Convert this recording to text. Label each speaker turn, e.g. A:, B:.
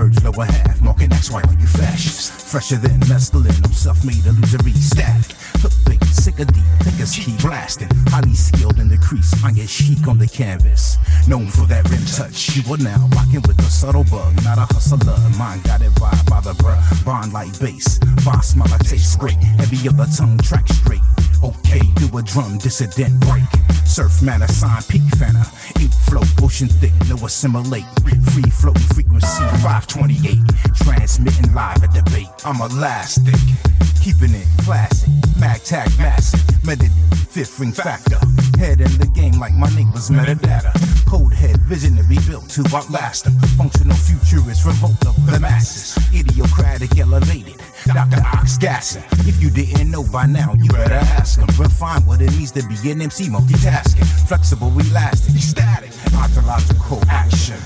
A: merge lower half, marking XY on you fascists. Fresher than mescaline, I'm self-made illusory static. Hook bait, sick of deep, thinkers keep blasting. Highly skilled in the crease, I get chic on the canvas. Known for that rim touch, you are now rocking with the subtle bug, not a hustler. Mine got it vibe by the bruh, bond like bass. Boss smile, I taste great. Heavy of the tongue, track straight. Okay, do a drum dissident break. Surf man, sign peak fanner. Flow, ocean thick, no assimilate. Free floating frequency 528. Transmitting live at debate. I'm elastic, keeping it classic. Mag tag massive, method fifth ring factor. Head in the game like my neighbor's metadata. Code head, visionary built to outlast. Functional futurist, revolt of the masses. Elevated. Gassing. If you didn't know by now, you better ask him. Refine what it means to be an MC multitasking. Flexible, elastic, static, ontological action.